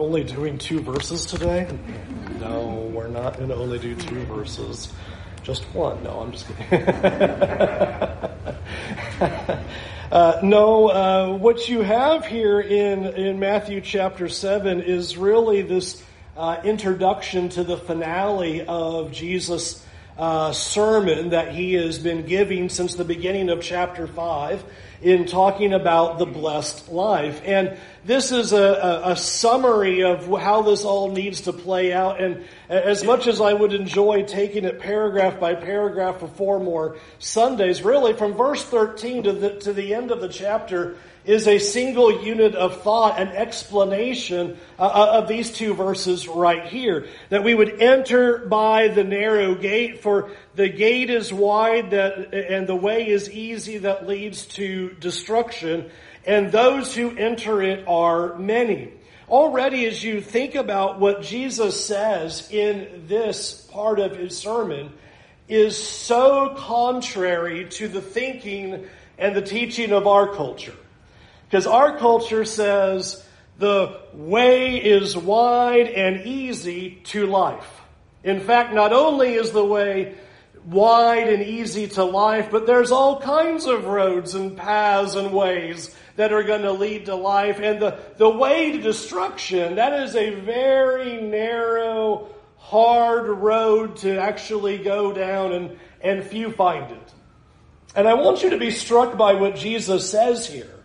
only doing two verses today? No, we're not going to only do two verses. Just one. No, I'm just kidding. uh, no, uh, what you have here in, in Matthew chapter 7 is really this uh, introduction to the finale of Jesus' uh, sermon that he has been giving since the beginning of chapter 5 in talking about the blessed life. And this is a, a, a, summary of how this all needs to play out. And as much as I would enjoy taking it paragraph by paragraph for four more Sundays, really from verse 13 to the, to the end of the chapter, is a single unit of thought, an explanation uh, uh, of these two verses right here. That we would enter by the narrow gate, for the gate is wide that, and the way is easy that leads to destruction, and those who enter it are many. Already, as you think about what Jesus says in this part of his sermon, is so contrary to the thinking and the teaching of our culture. Because our culture says the way is wide and easy to life. In fact, not only is the way wide and easy to life, but there's all kinds of roads and paths and ways that are going to lead to life. And the, the way to destruction, that is a very narrow, hard road to actually go down and, and few find it. And I want you to be struck by what Jesus says here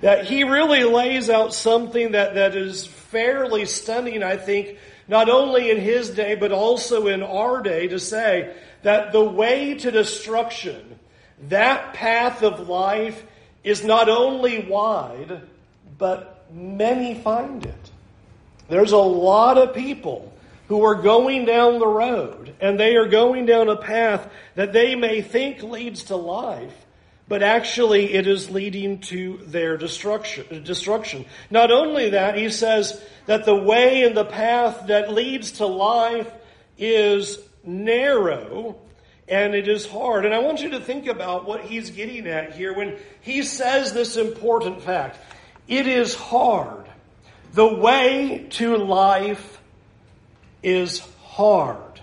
that he really lays out something that, that is fairly stunning, I think, not only in his day, but also in our day to say that the way to destruction, that path of life is not only wide, but many find it. There's a lot of people who are going down the road and they are going down a path that they may think leads to life, but actually it is leading to their destruction. destruction. Not only that, he says that the way and the path that leads to life is narrow and it is hard. And I want you to think about what he's getting at here when he says this important fact. It is hard. The way to life is hard.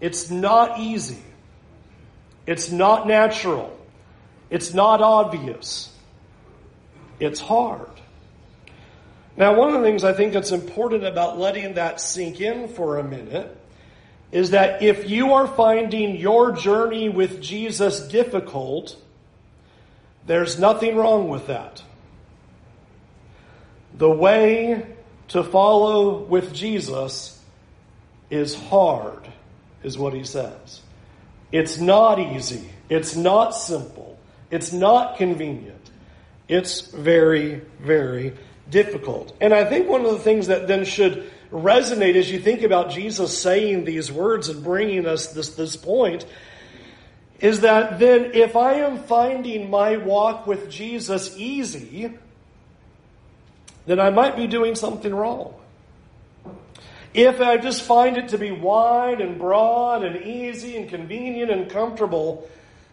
It's not easy. It's not natural. It's not obvious. It's hard. Now, one of the things I think that's important about letting that sink in for a minute is that if you are finding your journey with Jesus difficult, there's nothing wrong with that. The way to follow with Jesus is hard, is what he says. It's not easy. It's not simple. It's not convenient. It's very, very difficult. And I think one of the things that then should resonate as you think about Jesus saying these words and bringing us this, this point is that then if I am finding my walk with Jesus easy, then I might be doing something wrong. If I just find it to be wide and broad and easy and convenient and comfortable,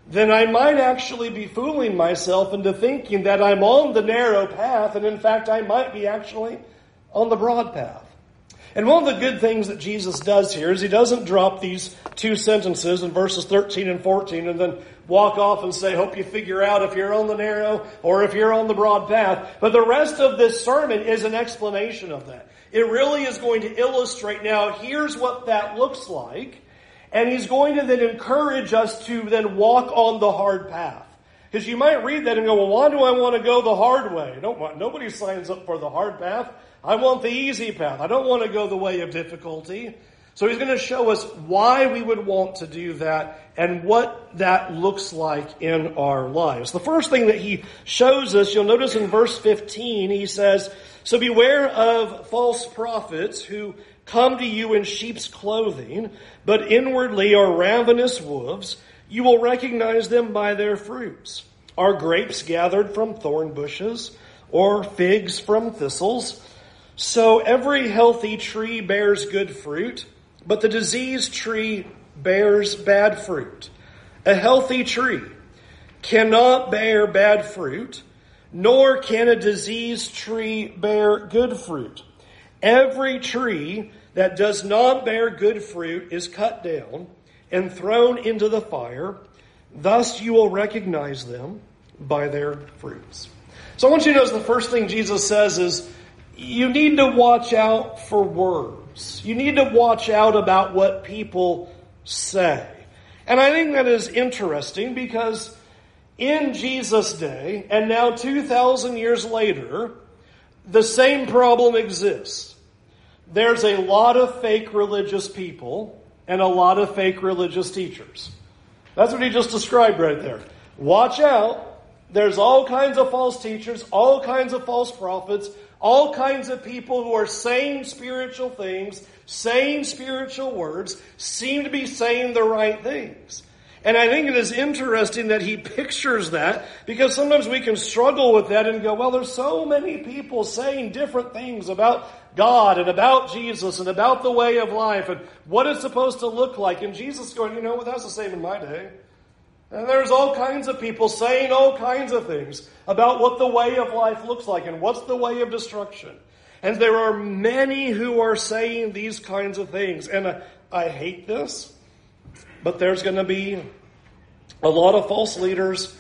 then I might actually be fooling myself into thinking that I'm on the narrow path, and in fact, I might be actually on the broad path. And one of the good things that Jesus does here is he doesn't drop these two sentences in verses 13 and 14 and then walk off and say, hope you figure out if you're on the narrow or if you're on the broad path. But the rest of this sermon is an explanation of that. It really is going to illustrate now, here's what that looks like. And he's going to then encourage us to then walk on the hard path. Because you might read that and go, well, why do I want to go the hard way? Don't want, nobody signs up for the hard path. I want the easy path. I don't want to go the way of difficulty. So he's going to show us why we would want to do that and what that looks like in our lives. The first thing that he shows us, you'll notice in verse 15, he says, So beware of false prophets who come to you in sheep's clothing, but inwardly are ravenous wolves. You will recognize them by their fruits. Are grapes gathered from thorn bushes, or figs from thistles? So every healthy tree bears good fruit, but the diseased tree bears bad fruit. A healthy tree cannot bear bad fruit, nor can a diseased tree bear good fruit. Every tree that does not bear good fruit is cut down and thrown into the fire. Thus you will recognize them by their fruits. So I want you to notice the first thing Jesus says is you need to watch out for words. You need to watch out about what people say. And I think that is interesting because in Jesus' day, and now 2,000 years later, the same problem exists. There's a lot of fake religious people and a lot of fake religious teachers. That's what he just described right there. Watch out. There's all kinds of false teachers, all kinds of false prophets, all kinds of people who are saying spiritual things, saying spiritual words, seem to be saying the right things. And I think it is interesting that he pictures that because sometimes we can struggle with that and go, well, there's so many people saying different things about God and about Jesus and about the way of life and what it's supposed to look like. And Jesus going, you know, well, that's the same in my day. And there's all kinds of people saying all kinds of things about what the way of life looks like and what's the way of destruction. And there are many who are saying these kinds of things. And I, I hate this but there's going to be a lot of false leaders,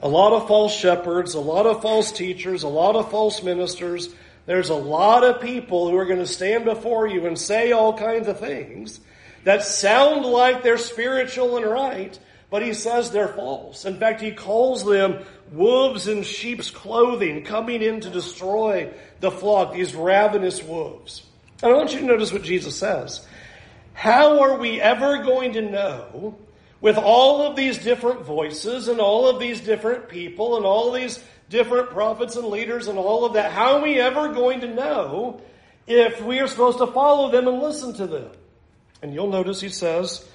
a lot of false shepherds, a lot of false teachers, a lot of false ministers. There's a lot of people who are going to stand before you and say all kinds of things that sound like they're spiritual and right, but he says they're false. In fact, he calls them wolves in sheep's clothing coming in to destroy the flock, these ravenous wolves. And I want you to notice what Jesus says. How are we ever going to know, with all of these different voices and all of these different people and all these different prophets and leaders and all of that, how are we ever going to know if we are supposed to follow them and listen to them? And you'll notice he says,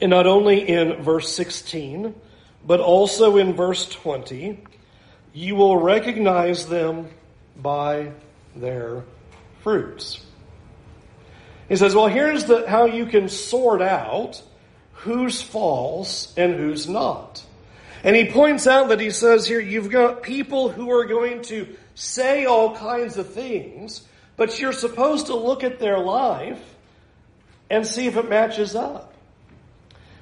and not only in verse 16, but also in verse 20, you will recognize them by their fruits. He says, well, here's the, how you can sort out who's false and who's not. And he points out that he says here, you've got people who are going to say all kinds of things, but you're supposed to look at their life and see if it matches up.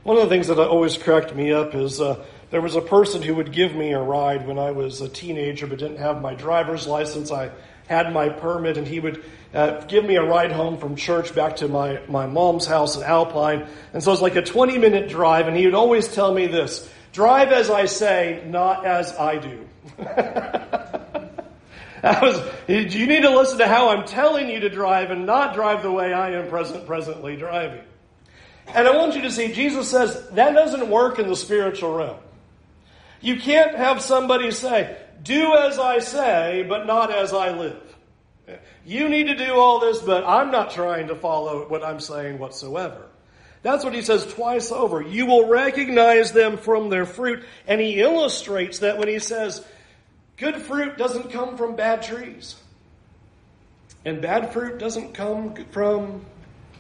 One of the things that always cracked me up is uh, there was a person who would give me a ride when I was a teenager but didn't have my driver's license. I had my permit, and he would uh, give me a ride home from church back to my, my mom's house in Alpine. And so it's like a 20 minute drive, and he would always tell me this drive as I say, not as I do. that was, you need to listen to how I'm telling you to drive and not drive the way I am present, presently driving. And I want you to see, Jesus says that doesn't work in the spiritual realm. You can't have somebody say, do as I say, but not as I live. You need to do all this, but I'm not trying to follow what I'm saying whatsoever. That's what he says twice over. You will recognize them from their fruit. And he illustrates that when he says, good fruit doesn't come from bad trees. And bad fruit doesn't come from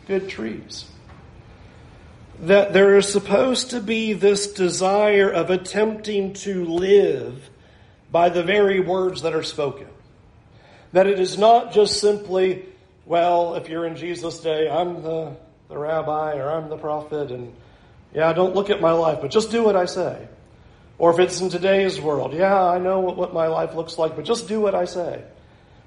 good trees. That there is supposed to be this desire of attempting to live by the very words that are spoken. That it is not just simply, well, if you're in Jesus' day, I'm the, the rabbi or I'm the prophet, and yeah, don't look at my life, but just do what I say. Or if it's in today's world, yeah, I know what, what my life looks like, but just do what I say.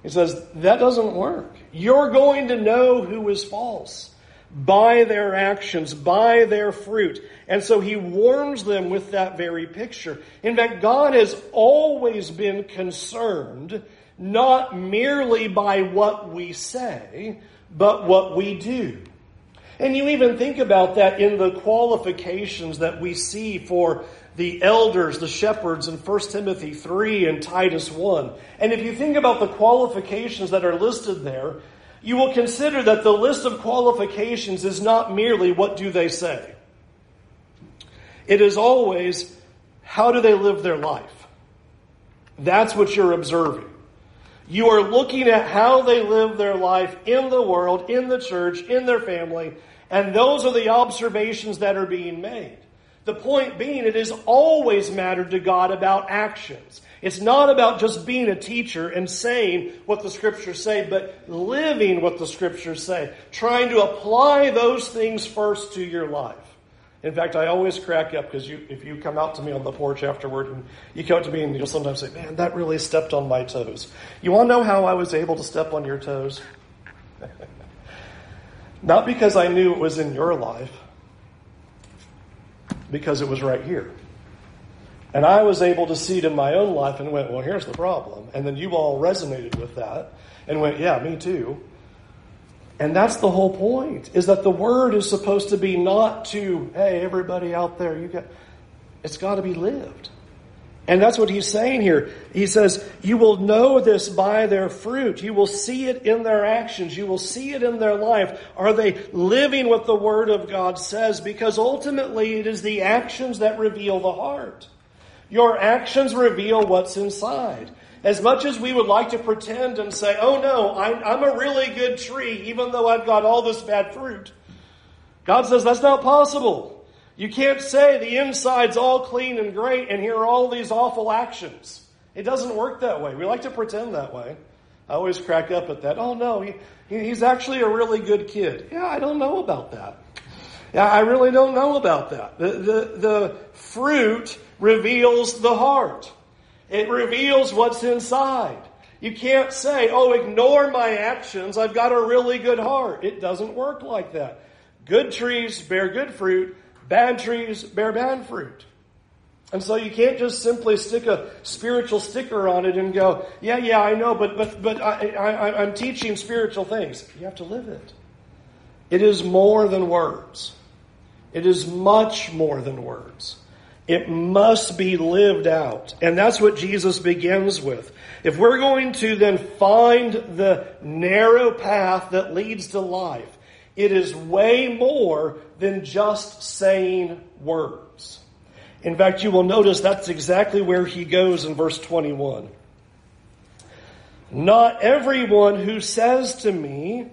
He says, that doesn't work. You're going to know who is false by their actions, by their fruit. And so he warns them with that very picture. In fact, God has always been concerned not merely by what we say, but what we do. And you even think about that in the qualifications that we see for the elders, the shepherds in 1 Timothy 3 and Titus 1. And if you think about the qualifications that are listed there, you will consider that the list of qualifications is not merely what do they say. It is always how do they live their life. That's what you're observing. You are looking at how they live their life in the world, in the church, in their family, and those are the observations that are being made. The point being, it has always mattered to God about actions. It's not about just being a teacher and saying what the scriptures say, but living what the scriptures say. Trying to apply those things first to your life. In fact, I always crack up because you, if you come out to me on the porch afterward and you come to me and you'll sometimes say, man, that really stepped on my toes. You want to know how I was able to step on your toes? Not because I knew it was in your life, because it was right here. And I was able to see it in my own life and went, well, here's the problem. And then you all resonated with that and went, yeah, me too. And that's the whole point, is that the word is supposed to be not to, hey, everybody out there, you got, it's got to be lived. And that's what he's saying here. He says, You will know this by their fruit. You will see it in their actions. You will see it in their life. Are they living what the Word of God says? Because ultimately it is the actions that reveal the heart. Your actions reveal what's inside. As much as we would like to pretend and say, Oh no, I'm, a really good tree, even though I've got all this bad fruit. God says that's not possible. You can't say the inside's all clean and great and here are all these awful actions. It doesn't work that way. We like to pretend that way. I always crack up at that. Oh no, he, he's actually a really good kid. Yeah, I don't know about that. I really don't know about that. The, the, the fruit reveals the heart. It reveals what's inside. You can't say, oh, ignore my actions. I've got a really good heart. It doesn't work like that. Good trees bear good fruit. Bad trees bear bad fruit. And so you can't just simply stick a spiritual sticker on it and go, yeah, yeah, I know, but, but, but I, I, I'm teaching spiritual things. You have to live it. It is more than words. It is much more than words. It must be lived out. And that's what Jesus begins with. If we're going to then find the narrow path that leads to life, it is way more than just saying words. In fact, you will notice that's exactly where he goes in verse 21. Not everyone who says to me,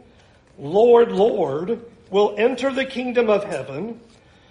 Lord, Lord, will enter the kingdom of heaven,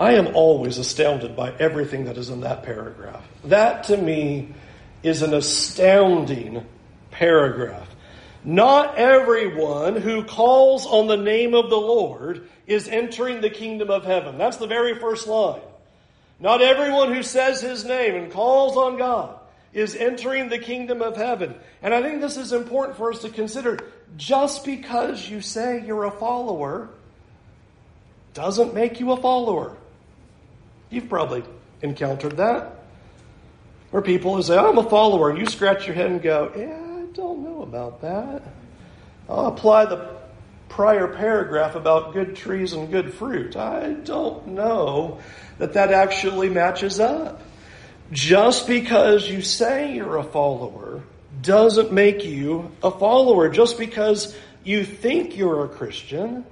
I am always astounded by everything that is in that paragraph. That to me is an astounding paragraph. Not everyone who calls on the name of the Lord is entering the kingdom of heaven. That's the very first line. Not everyone who says his name and calls on God is entering the kingdom of heaven. And I think this is important for us to consider. Just because you say you're a follower doesn't make you a follower. You've probably encountered that. Where people who say, I'm a follower, and you scratch your head and go, Yeah, I don't know about that. I'll apply the prior paragraph about good trees and good fruit. I don't know that that actually matches up. Just because you say you're a follower doesn't make you a follower. Just because you think you're a Christian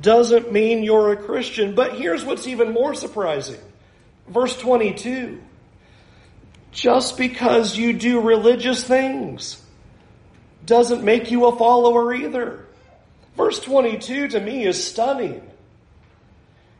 doesn't mean you're a Christian. But here's what's even more surprising. Verse 22. Just because you do religious things doesn't make you a follower either. Verse 22 to me is stunning.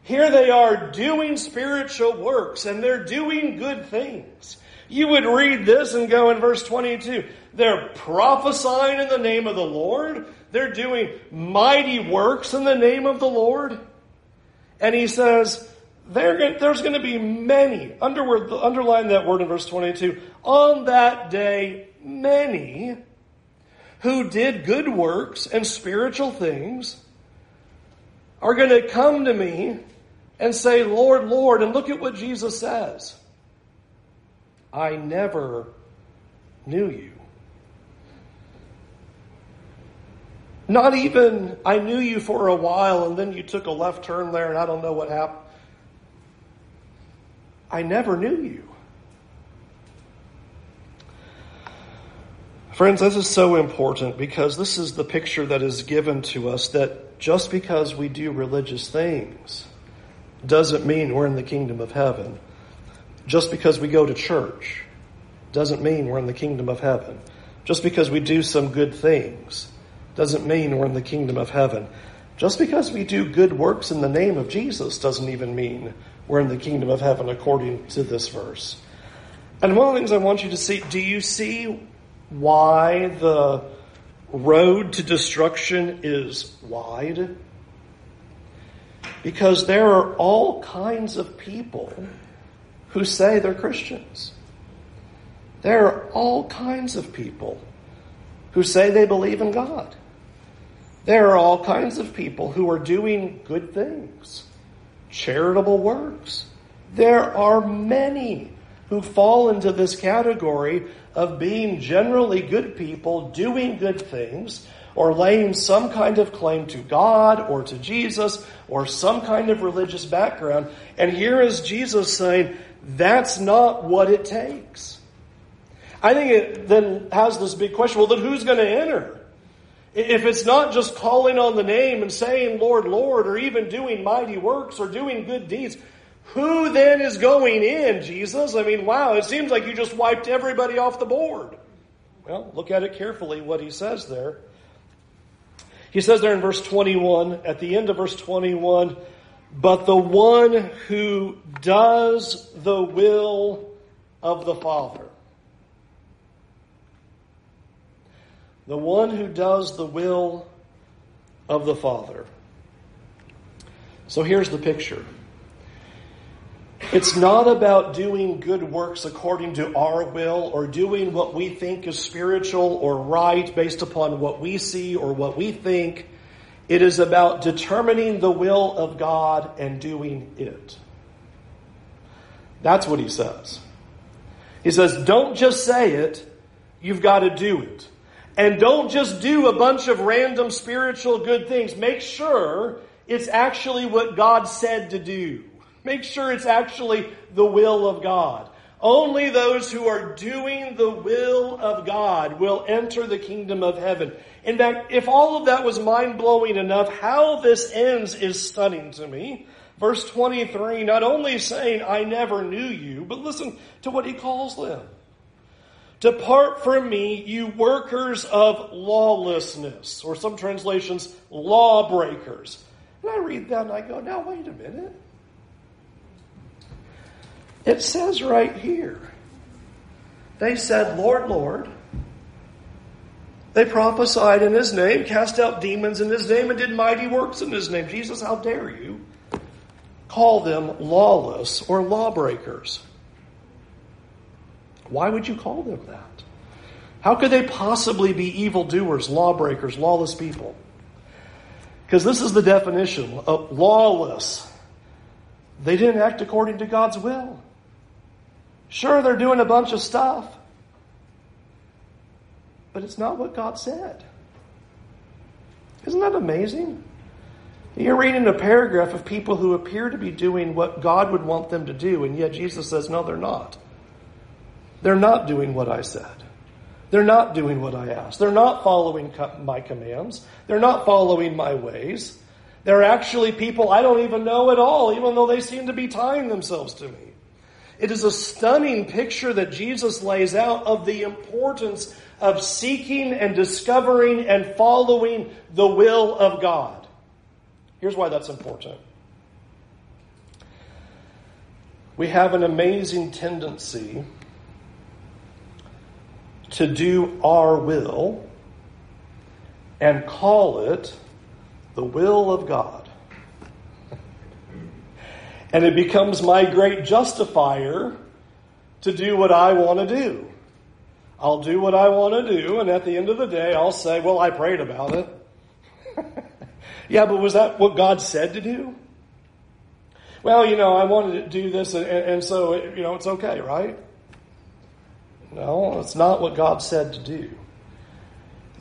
Here they are doing spiritual works and they're doing good things. You would read this and go in verse 22. They're prophesying in the name of the Lord. They're doing mighty works in the name of the Lord. And he says, there's going to be many, underline that word in verse 22, on that day, many who did good works and spiritual things are going to come to me and say, Lord, Lord, and look at what Jesus says. I never knew you. Not even, I knew you for a while and then you took a left turn there and I don't know what happened. I never knew you. Friends, this is so important because this is the picture that is given to us that just because we do religious things doesn't mean we're in the kingdom of heaven. Just because we go to church doesn't mean we're in the kingdom of heaven. Just because we do some good things doesn't mean we're in the kingdom of heaven. Just because we do good works in the name of Jesus doesn't even mean we're in the kingdom of heaven according to this verse. And one of the things I want you to see, do you see why the road to destruction is wide? Because there are all kinds of people who say they're Christians. There are all kinds of people who say they believe in God. There are all kinds of people who are doing good things, charitable works. There are many who fall into this category of being generally good people, doing good things, or laying some kind of claim to God or to Jesus or some kind of religious background. And here is Jesus saying, that's not what it takes. I think it then has this big question well, then who's going to enter? If it's not just calling on the name and saying, Lord, Lord, or even doing mighty works or doing good deeds, who then is going in, Jesus? I mean, wow, it seems like you just wiped everybody off the board. Well, look at it carefully, what he says there. He says there in verse 21, at the end of verse 21, but the one who does the will of the Father. The one who does the will of the Father. So here's the picture. It's not about doing good works according to our will or doing what we think is spiritual or right based upon what we see or what we think. It is about determining the will of God and doing it. That's what he says. He says, don't just say it, you've got to do it. And don't just do a bunch of random spiritual good things. Make sure it's actually what God said to do. Make sure it's actually the will of God. Only those who are doing the will of God will enter the kingdom of heaven. In fact, if all of that was mind blowing enough, how this ends is stunning to me. Verse 23, not only saying, I never knew you, but listen to what he calls them. Depart from me, you workers of lawlessness, or some translations, lawbreakers. And I read that and I go, now wait a minute. It says right here, they said, Lord, Lord. They prophesied in his name, cast out demons in his name, and did mighty works in his name. Jesus, how dare you call them lawless or lawbreakers? Why would you call them that? How could they possibly be evildoers, lawbreakers, lawless people? Because this is the definition of lawless. They didn't act according to God's will. Sure, they're doing a bunch of stuff, but it's not what God said. Isn't that amazing? You're reading a paragraph of people who appear to be doing what God would want them to do, and yet Jesus says, no, they're not. They're not doing what I said. They're not doing what I asked. They're not following my commands. They're not following my ways. They're actually people I don't even know at all, even though they seem to be tying themselves to me. It is a stunning picture that Jesus lays out of the importance of seeking and discovering and following the will of God. Here's why that's important. We have an amazing tendency to do our will and call it the will of God and it becomes my great justifier to do what I want to do. I'll do what I want to do, and at the end of the day, I'll say, Well, I prayed about it. yeah, but was that what God said to do? Well, you know, I wanted to do this, and, and so, it, you know, it's okay, right? No, it's not what God said to do.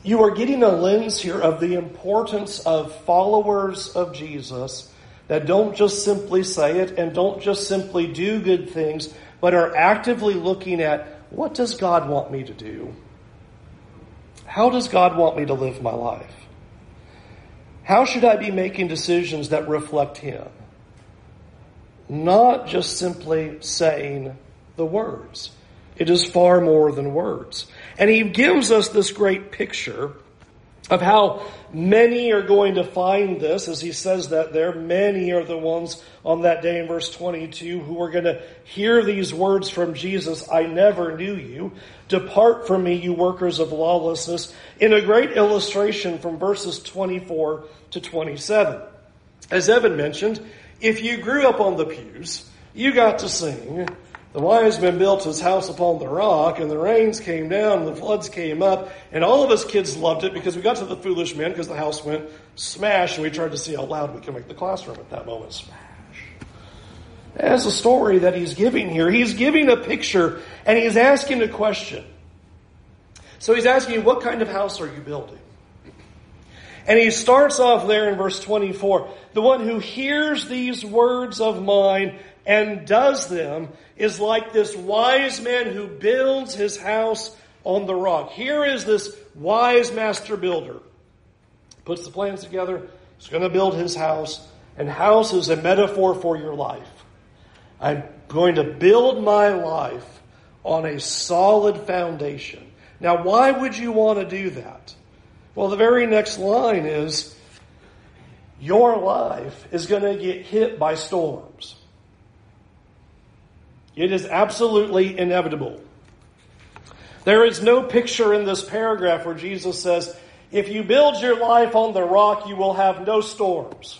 You are getting a lens here of the importance of followers of Jesus that don't just simply say it and don't just simply do good things, but are actively looking at what does God want me to do? How does God want me to live my life? How should I be making decisions that reflect Him? Not just simply saying the words. It is far more than words. And He gives us this great picture of how many are going to find this, as he says that there, many are the ones on that day in verse 22 who are going to hear these words from Jesus, I never knew you. Depart from me, you workers of lawlessness, in a great illustration from verses 24 to 27. As Evan mentioned, if you grew up on the pews, you got to sing, the wise man built his house upon the rock, and the rains came down, and the floods came up, and all of us kids loved it because we got to the foolish men because the house went smash, and we tried to see how loud we could make the classroom at that moment smash. As a story that he's giving here, he's giving a picture, and he's asking a question. So he's asking, what kind of house are you building? And he starts off there in verse 24. The one who hears these words of mine and does them is like this wise man who builds his house on the rock. Here is this wise master builder. Puts the plans together. He's going to build his house. And house is a metaphor for your life. I'm going to build my life on a solid foundation. Now, why would you want to do that? Well, the very next line is your life is going to get hit by storms. It is absolutely inevitable. There is no picture in this paragraph where Jesus says, if you build your life on the rock, you will have no storms.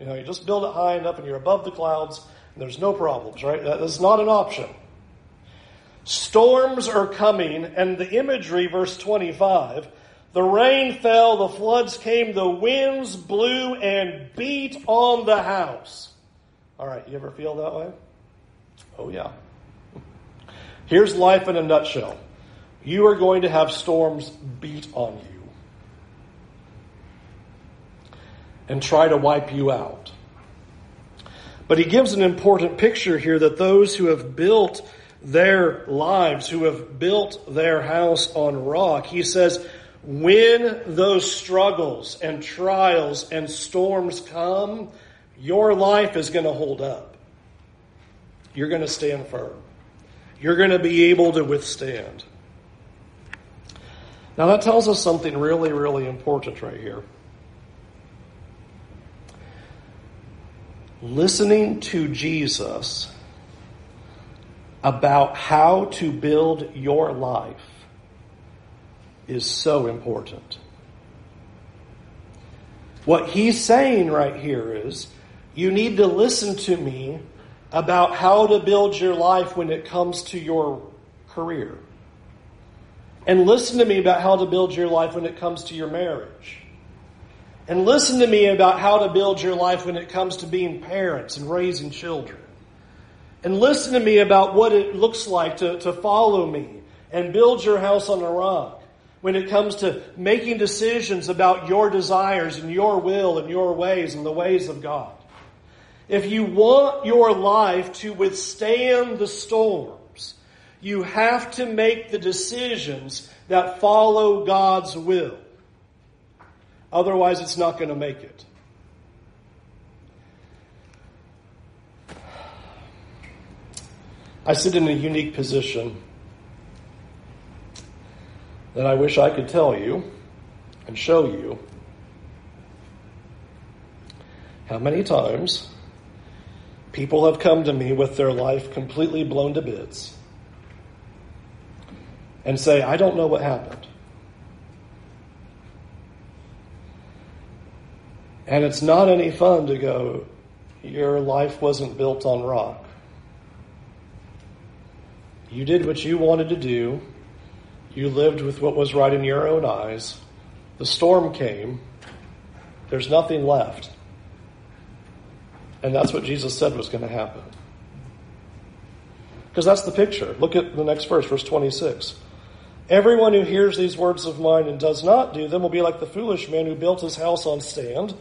You know, you just build it high enough and you're above the clouds and there's no problems, right? That is not an option. Storms are coming, and the imagery, verse 25, the rain fell, the floods came, the winds blew and beat on the house. All right, you ever feel that way? Oh, yeah. Here's life in a nutshell you are going to have storms beat on you and try to wipe you out. But he gives an important picture here that those who have built their lives, who have built their house on rock, he says, when those struggles and trials and storms come, your life is going to hold up you're going to stand firm. You're going to be able to withstand. Now, that tells us something really, really important right here. Listening to Jesus about how to build your life is so important. What he's saying right here is you need to listen to me about how to build your life when it comes to your career. And listen to me about how to build your life when it comes to your marriage. And listen to me about how to build your life when it comes to being parents and raising children. And listen to me about what it looks like to, to follow me and build your house on a rock when it comes to making decisions about your desires and your will and your ways and the ways of God. If you want your life to withstand the storms, you have to make the decisions that follow God's will. Otherwise, it's not going to make it. I sit in a unique position that I wish I could tell you and show you how many times People have come to me with their life completely blown to bits and say, I don't know what happened. And it's not any fun to go, your life wasn't built on rock. You did what you wanted to do. You lived with what was right in your own eyes. The storm came. There's nothing left. And that's what Jesus said was going to happen. Because that's the picture. Look at the next verse, verse 26. Everyone who hears these words of mine and does not do them will be like the foolish man who built his house on sand.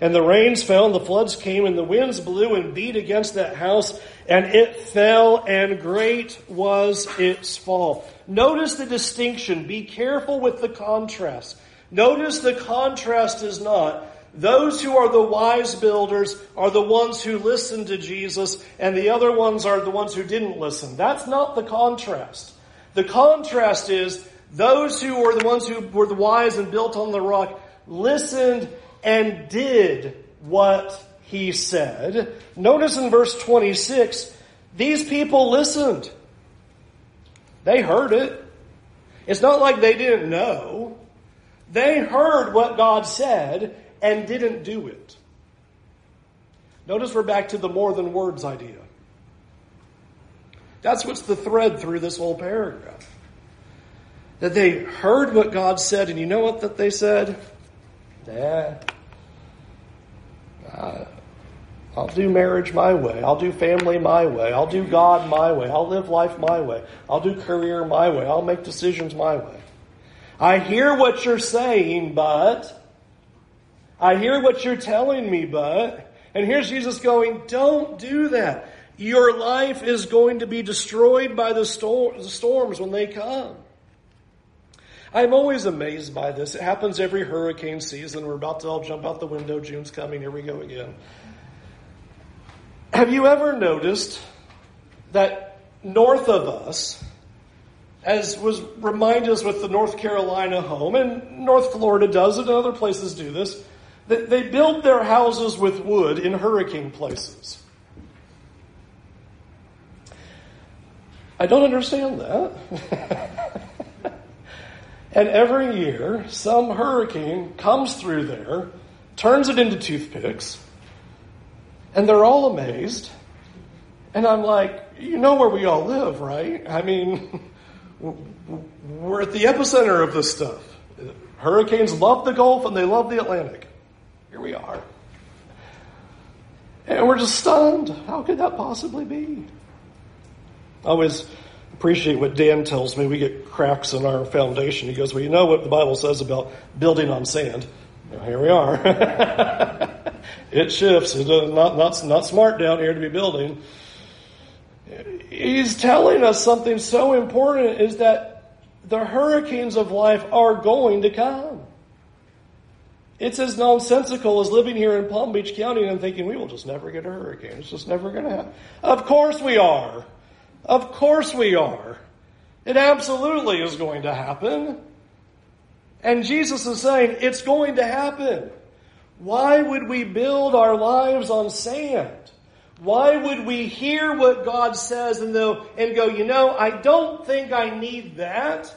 And the rains fell, and the floods came, and the winds blew and beat against that house, and it fell, and great was its fall. Notice the distinction. Be careful with the contrast. Notice the contrast is not those who are the wise builders are the ones who listened to Jesus, and the other ones are the ones who didn't listen. That's not the contrast. The contrast is those who were the ones who were the wise and built on the rock listened and did what he said. Notice in verse 26, these people listened. They heard it. It's not like they didn't know. They heard what God said and didn't do it. Notice we're back to the more than words idea. That's what's the thread through this whole paragraph. That they heard what God said, and you know what that they said? Nah. Uh, I'll do marriage my way. I'll do family my way. I'll do God my way. I'll live life my way. I'll do career my way. I'll make decisions my way. I hear what you're saying, but I hear what you're telling me, but. And here's Jesus going, don't do that. Your life is going to be destroyed by the, storm, the storms when they come. I'm always amazed by this. It happens every hurricane season. We're about to all jump out the window. June's coming. Here we go again. Have you ever noticed that north of us, as was reminded us with the North Carolina home, and North Florida does it, and other places do this, they build their houses with wood in hurricane places. I don't understand that. and every year, some hurricane comes through there, turns it into toothpicks, and they're all amazed. And I'm like, you know where we all live, right? I mean, we're at the epicenter of this stuff. Hurricanes love the Gulf and they love the Atlantic. Here we are. And we're just stunned. How could that possibly be? I always appreciate what Dan tells me. We get cracks in our foundation. He goes, Well, you know what the Bible says about building on sand. Here we are. it shifts. It's not, not, not smart down here to be building. He's telling us something so important is that the hurricanes of life are going to come. It's as nonsensical as living here in Palm Beach County and thinking we will just never get a hurricane. It's just never going to happen. Of course we are. Of course we are. It absolutely is going to happen. And Jesus is saying it's going to happen. Why would we build our lives on sand? Why would we hear what God says and, and go, you know, I don't think I need that.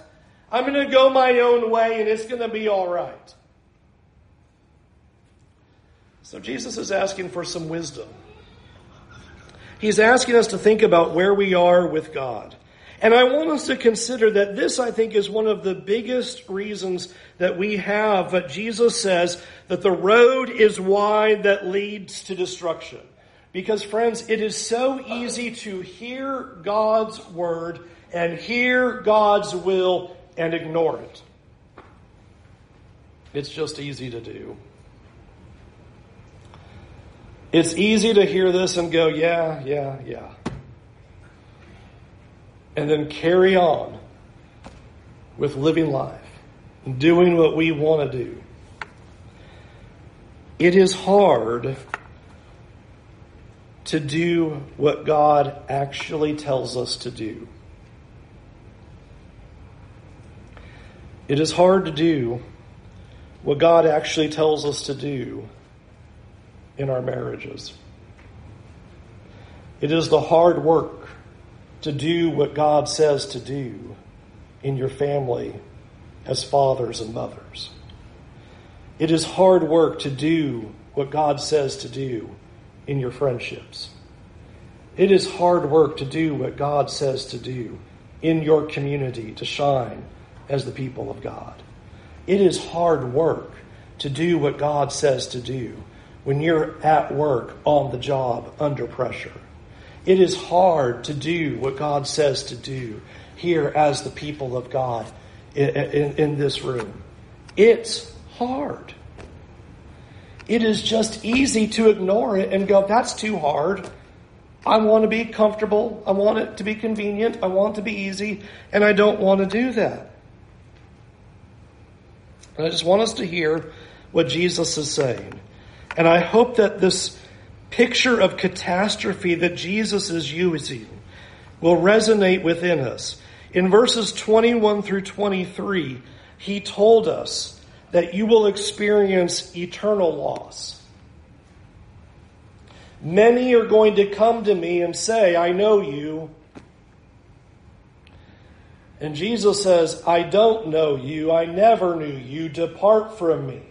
I'm going to go my own way and it's going to be all right. So Jesus is asking for some wisdom. He's asking us to think about where we are with God. And I want us to consider that this, I think, is one of the biggest reasons that we have But Jesus says that the road is wide that leads to destruction. Because friends, it is so easy to hear God's word and hear God's will and ignore it. It's just easy to do. It's easy to hear this and go, yeah, yeah, yeah. And then carry on with living life and doing what we want to do. It is hard to do what God actually tells us to do. It is hard to do what God actually tells us to do in our marriages. It is the hard work to do what God says to do in your family as fathers and mothers. It is hard work to do what God says to do in your friendships. It is hard work to do what God says to do in your community to shine as the people of God. It is hard work to do what God says to do when you're at work on the job under pressure. It is hard to do what God says to do here as the people of God in, in, in this room. It's hard. it is just easy to ignore it and go, that's too hard. I want to be comfortable. I want it to be convenient. I want to be easy. And I don't want to do that. And I just want us to hear what Jesus is saying. And I hope that this picture of catastrophe that Jesus is using will resonate within us. In verses 21 through 23, he told us that you will experience eternal loss. Many are going to come to me and say, I know you. And Jesus says, I don't know you. I never knew you. Depart from me.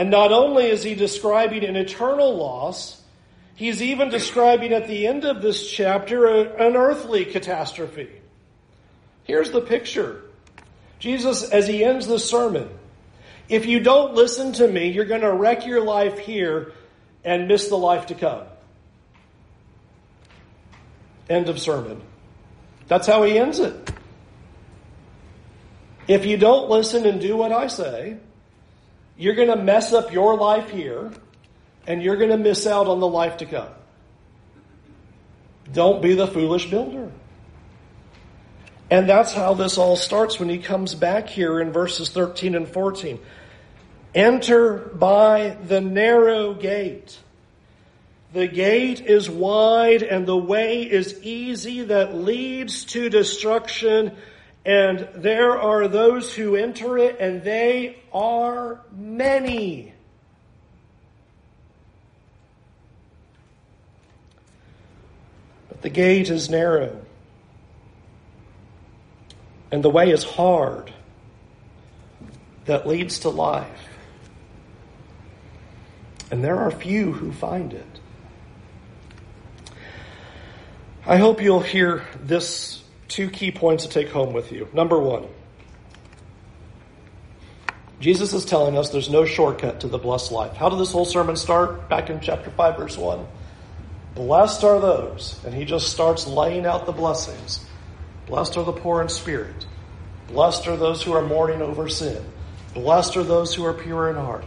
And not only is he describing an eternal loss, he's even describing at the end of this chapter an earthly catastrophe. Here's the picture Jesus, as he ends the sermon, if you don't listen to me, you're going to wreck your life here and miss the life to come. End of sermon. That's how he ends it. If you don't listen and do what I say, you're going to mess up your life here and you're going to miss out on the life to come. Don't be the foolish builder. And that's how this all starts when he comes back here in verses 13 and 14. Enter by the narrow gate. The gate is wide and the way is easy that leads to destruction. And there are those who enter it, and they are many. But the gate is narrow and the way is hard that leads to life. And there are few who find it. I hope you'll hear this two key points to take home with you. Number one, Jesus is telling us there's no shortcut to the blessed life. How did this whole sermon start? Back in chapter 5, verse 1. Blessed are those, and he just starts laying out the blessings Blessed are the poor in spirit. Blessed are those who are mourning over sin. Blessed are those who are pure in heart.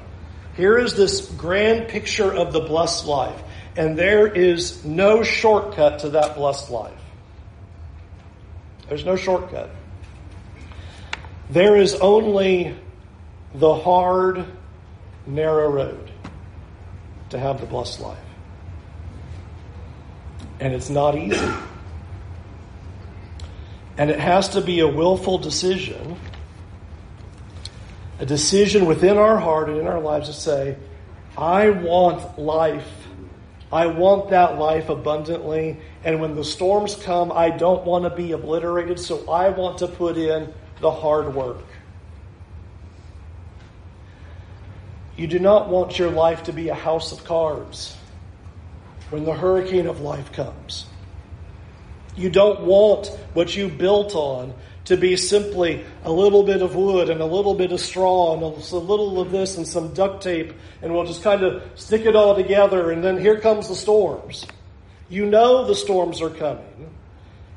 Here is this grand picture of the blessed life, and there is no shortcut to that blessed life. There's no shortcut. There is only the hard, narrow road to have the blessed life. And it's not easy. And it has to be a willful decision, a decision within our heart and in our lives to say, I want life. I want that life abundantly. And when the storms come, I don't want to be obliterated, so I want to put in the hard work. You do not want your life to be a house of cards when the hurricane of life comes. You don't want what you built on to be simply a little bit of wood and a little bit of straw and a little of this and some duct tape, and we'll just kind of stick it all together, and then here comes the storms. You know the storms are coming,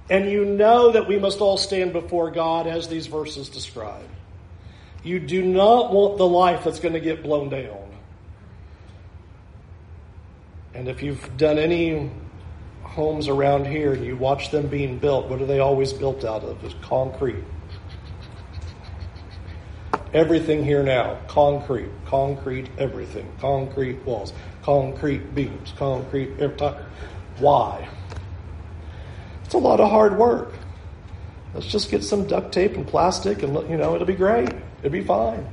and you know that we must all stand before God as these verses describe. You do not want the life that's going to get blown down. And if you've done any homes around here and you watch them being built, what are they always built out of? Is concrete. Everything here now, concrete, concrete, everything, concrete walls, concrete beams, concrete. Why? It's a lot of hard work. Let's just get some duct tape and plastic, and you know it'll be great. It'll be fine.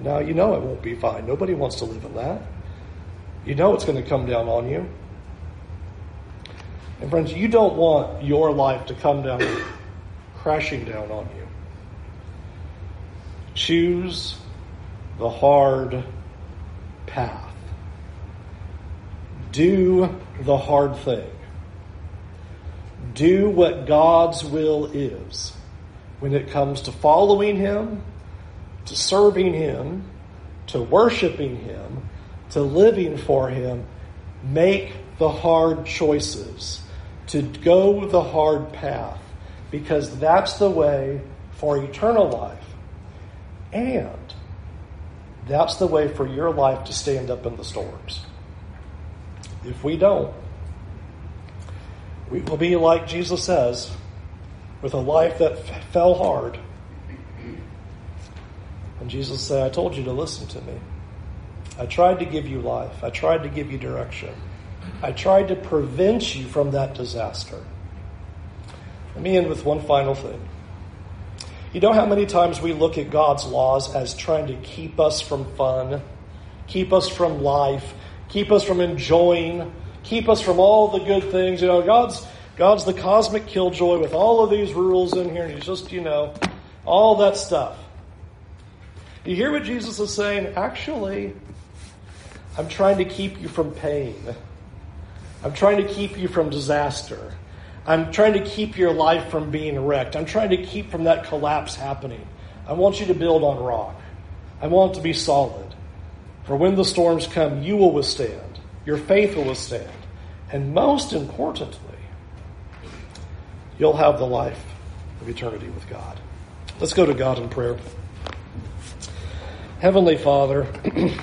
Now you know it won't be fine. Nobody wants to live in that. You know it's going to come down on you. And friends, you don't want your life to come down, crashing down on you. Choose the hard path. Do the hard thing. Do what God's will is when it comes to following Him, to serving Him, to worshiping Him, to living for Him. Make the hard choices to go the hard path because that's the way for eternal life. And That's the way for your life to stand up in the storms. If we don't, we will be like Jesus says, with a life that f- fell hard. And Jesus said, I told you to listen to me. I tried to give you life. I tried to give you direction. I tried to prevent you from that disaster. Let me end with one final thing. You know how many times we look at God's laws as trying to keep us from fun, keep us from life, keep us from enjoying, keep us from all the good things. You know, God's God's the cosmic killjoy with all of these rules in here, and He's just, you know, all that stuff. You hear what Jesus is saying? Actually, I'm trying to keep you from pain. I'm trying to keep you from disaster. I'm trying to keep your life from being wrecked. I'm trying to keep from that collapse happening. I want you to build on rock. I want it to be solid. For when the storms come, you will withstand. Your faith will withstand. And most importantly, you'll have the life of eternity with God. Let's go to God in prayer. Heavenly Father,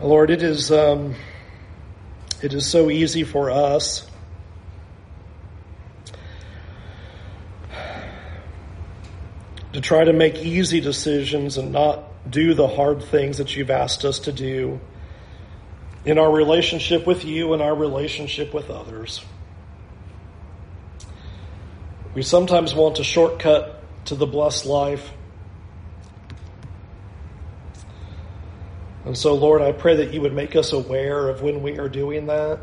Lord, it is. Um, it is so easy for us to try to make easy decisions and not do the hard things that you've asked us to do in our relationship with you and our relationship with others. We sometimes want a shortcut to the blessed life And so, Lord, I pray that you would make us aware of when we are doing that.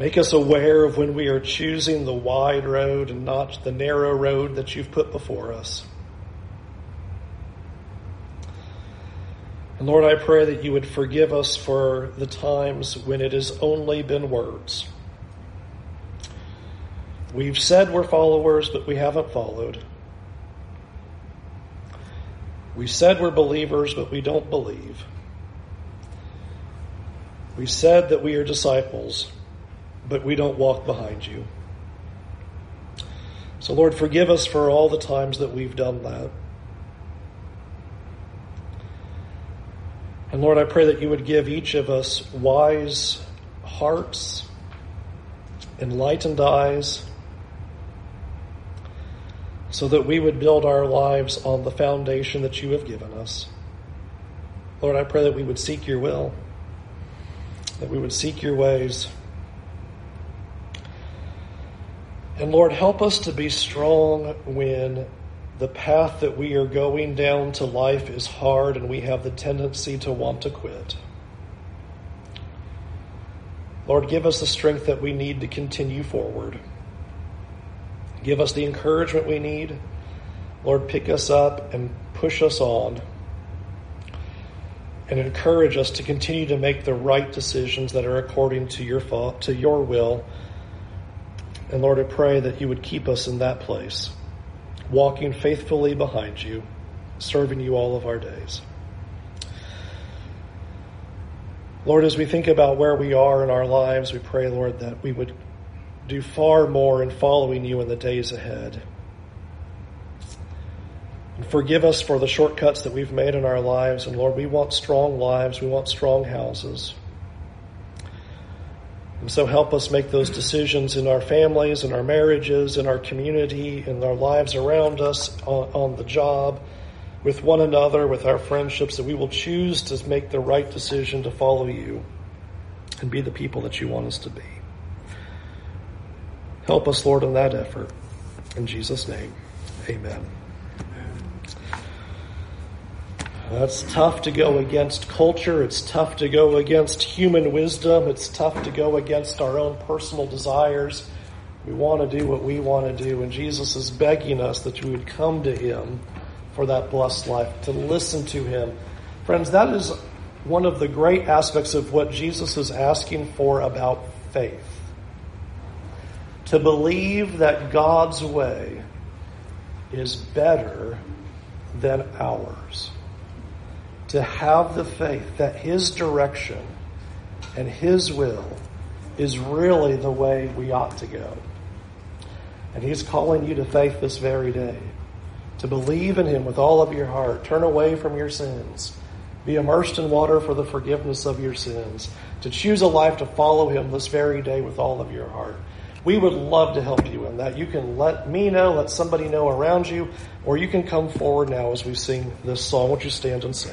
Make us aware of when we are choosing the wide road and not the narrow road that you've put before us. And Lord, I pray that you would forgive us for the times when it has only been words. We've said we're followers, but we haven't followed. We said we're believers, but we don't believe. We said that we are disciples, but we don't walk behind you. So, Lord, forgive us for all the times that we've done that. And Lord, I pray that you would give each of us wise hearts, enlightened eyes, so that we would build our lives on the foundation that you have given us. Lord, I pray that we would seek your will, that we would seek your ways. And Lord, help us to be strong when the path that we are going down to life is hard and we have the tendency to want to quit. Lord, give us the strength that we need to continue forward. Give us the encouragement we need. Lord, pick us up and push us on. And encourage us to continue to make the right decisions that are according to your thought, to your will. And Lord, I pray that you would keep us in that place, walking faithfully behind you, serving you all of our days. Lord, as we think about where we are in our lives, we pray, Lord, that we would do far more in following you in the days ahead. And forgive us for the shortcuts that we've made in our lives. And Lord, we want strong lives. We want strong houses. And so help us make those decisions in our families, in our marriages, in our community, in our lives around us, on, on the job, with one another, with our friendships, that we will choose to make the right decision to follow you and be the people that you want us to be. Help us, Lord, in that effort. In Jesus' name, amen. That's tough to go against culture. It's tough to go against human wisdom. It's tough to go against our own personal desires. We want to do what we want to do. And Jesus is begging us that we would come to Him for that blessed life, to listen to Him. Friends, that is one of the great aspects of what Jesus is asking for about faith to believe that God's way is better than ours. To have the faith that His direction and His will is really the way we ought to go. And He's calling you to faith this very day. to believe in Him with all of your heart, turn away from your sins, be immersed in water for the forgiveness of your sins, to choose a life to follow Him this very day with all of your heart. We would love to help you in that. You can let me know, let somebody know around you, or you can come forward now as we sing this song. Would you stand and sing?